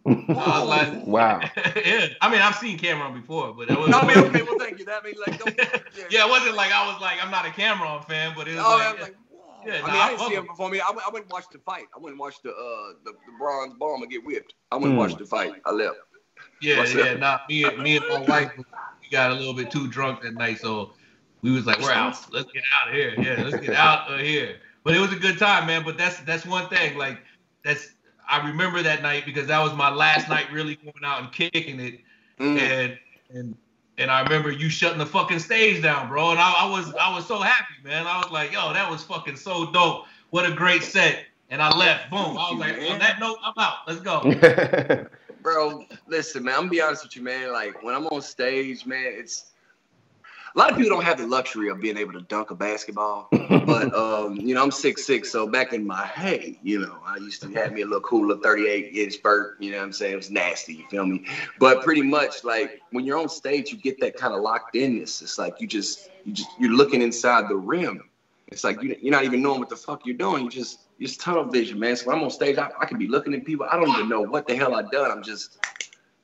I was like, wow. yeah. I mean, I've seen Cameron before, but that was. No, I mean, okay, well, thank you. That means like, don't, yeah, it wasn't like I was like I'm not a Cameron fan, but it was Oh, like, I was like, whoa. Yeah, I nah, mean, I I didn't fuck see him with before me. I went, I went and watched the fight. I went and watched the uh the, the bronze bomber get whipped. I went and Hmm. watched the fight. I left. Yeah, What's yeah. up? Nah, me and me and my wife, we got a little bit too drunk that night, so we was like, we're out. Let's get out of here. Yeah, let's get out of here. But it was a good time, man. But that's that's one thing. Like that's I remember that night because that was my last night really going out and kicking it. Mm. and and and I remember you shutting the fucking stage down, bro. And I, I was I was so happy, man. I was like, yo, that was fucking so dope. What a great set. And I left. Boom. I was like, on that note, I'm out. Let's go. Bro, listen, man. I'm gonna be honest with you, man. Like when I'm on stage, man, it's a lot of people don't have the luxury of being able to dunk a basketball. But um, you know, I'm six six, so back in my hey, you know, I used to have me a little cooler 38 inch vert, you know what I'm saying? It was nasty, you feel me? But pretty much like when you're on stage, you get that kind of locked inness. It's like you just you just you're looking inside the rim. It's like you, you're not even knowing what the fuck you're doing. You just it's tunnel vision, man. So when I'm on stage, I, I can be looking at people. I don't even know what the hell I done. I'm just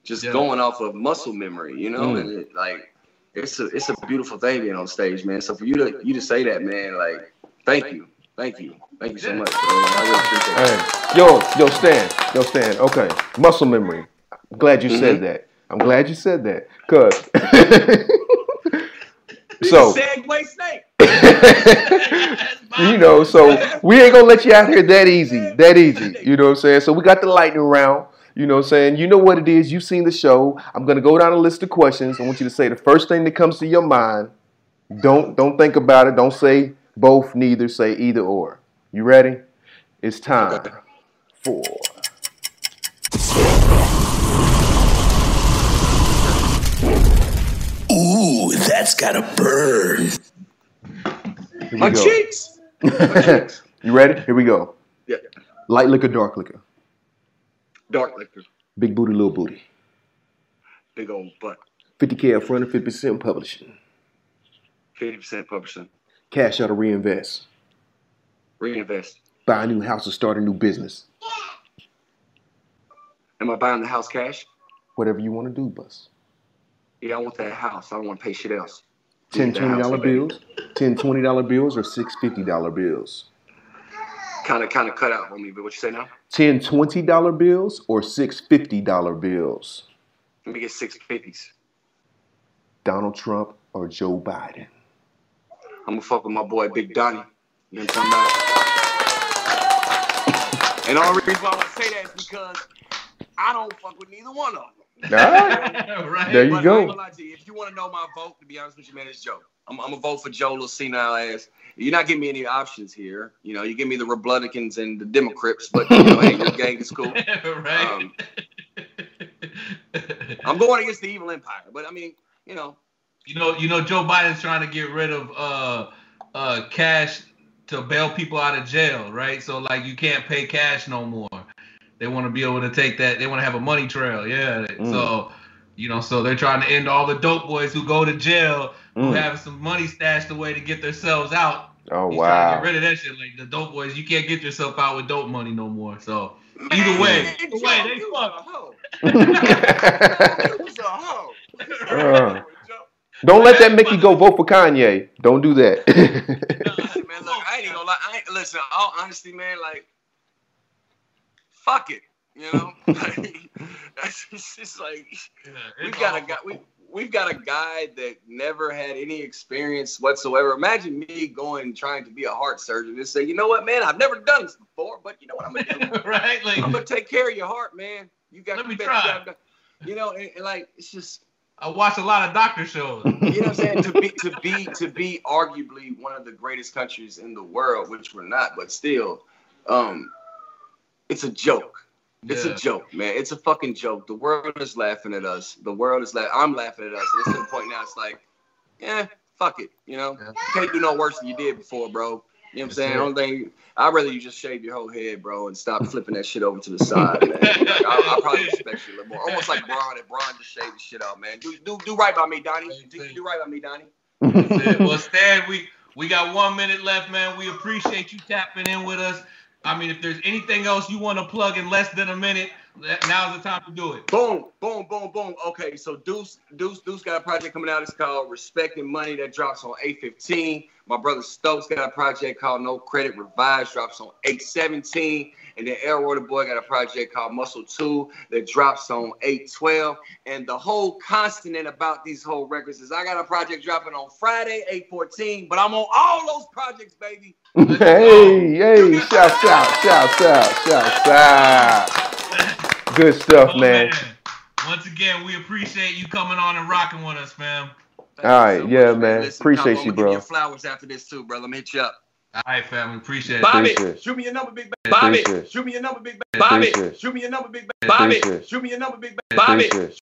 just Yeah. going off of muscle memory, you know, Mm. and it, like it's a it's a beautiful thing being on stage, man. So for you to you to say that, man, like thank you, thank you, thank you so much. Bro. I really appreciate it. Hey, yo, yo, Stan, yo, Stan. Okay, muscle memory. I'm glad you said that. I'm glad you said that, cause. so segue snake. you know, so we ain't gonna let you out here that easy, that easy. You know what I'm saying? So we got the lightning round. You know what I'm saying? You know what it is. You've seen the show. I'm gonna go down a list of questions. I want you to say the first thing that comes to your mind. Don't don't think about it. Don't say both, neither. Say either or. You ready? It's time for That's gotta burn. My go. cheeks. My cheeks. you ready? Here we go. Yeah. Light liquor, dark liquor. Dark liquor. Big booty, little booty. Big old butt. 50K up front and 50% publishing. 50% publishing. Cash out to reinvest. Reinvest. Buy a new house or start a new business. Am I buying the house cash? Whatever you want to do, bus. Yeah, I want that house. I don't want to pay shit else. 10 The house, $20 bills, 10 $20 bills, or six $50 bills. Kind of, kind of cut out on me. But what you say now? 10 $20 bills or six $50 bills. Let me get six fifties. Donald Trump or Joe Biden. I'm gonna fuck with my boy Big Donnie. You know what I'm talking about? and all the reason why I want to say that is because I don't fuck with neither one of them. All right. right. There you But go. ain't gonna lie to you. If you want to know my vote, to be honest with you, man, it's Joe. I'm, I'm gonna vote for Joe, little senile ass. You're not giving me any options here. You know, you give me the Republicans and the Democrats, but you know, hey, your gang is cool. right. Um, I'm going against the evil empire, but I mean, you know, You know, you know, Joe Biden's trying to get rid of uh, uh, cash to bail people out of jail, right? So like, you can't pay cash no more. They want to be able to take that. They want to have a money trail, yeah. Mm. So, you know, so they're trying to end all the dope boys who go to jail who Mm. have some money stashed away to get themselves out. Oh, He's trying to wow. get rid of that shit. Like the dope boys, you can't get yourself out with dope money no more. So either way, either way, they you fucked. a hoe. You was a hoe. Uh. Don't let that Mickey go vote for Kanye. Don't do that. Listen, man, look, I ain't even gonna lie. I ain't, listen, all honesty, man, like, fuck it. You know, like, it's just it's like we've got a guy. We, we've got a guy that never had any experience whatsoever. Imagine me going trying to be a heart surgeon and say, you know what, man, I've never done this before, but you know what I'm gonna do? right? Like I'm gonna take care of your heart, man. You got Let you me better- try. you You know, and, and like it's just I watch a lot of doctor shows. you know what I'm saying? to be to be to be arguably one of the greatest countries in the world, which we're not, but still, um, it's a joke. It's Yeah. a joke, man. It's a fucking joke. The world is laughing at us. The world is laughing. I'm laughing at us. And it's to the point now. It's like, yeah, fuck it. You know, Yeah. you can't do no worse than you did before, bro. You know what I'm saying? I don't think I'd rather you just shave your whole head, bro, and stop flipping that shit over to the side, man. Like, I, I probably respect you a little more. Almost like Braun. If Braun just shaved the shit out, man. Do do do right by me, Donnie. Do, do right by me, Donnie. Well, Stan, we we got one minute left, man. We appreciate you tapping in with us. I mean, if there's anything else you want to plug in less than a minute, now's the time to do it. Boom, boom, boom, boom. Okay, so Deuce, Deuce, Deuce got a project coming out. It's called Respecting Money that drops on 815. My brother Stokes got a project called No Credit Revised, drops on 817. And then Elroy the Boy got a project called Muscle 2 that drops on 812. And the whole constant about these whole records is I got a project dropping on Friday, 814, but I'm on all those projects, baby. hey, hey, shout, shout, shout, shout, shout, shout. Good stuff, Oh, man. Once again, we appreciate you coming on and rocking with us, fam. Thank All you right, so yeah, much, man. Listen, Appreciate Capo, you, bro. Give you flowers after this too, brother. Let me hit you up. All right, fam. We appreciate it. Bobby, Appreciate it. shoot me your number, big baby. Bobby, it. shoot me your number, big baby. Bobby, Appreciate it. shoot me your number, big baby. Bobby, it. shoot me your number, big baby. Bobby, it.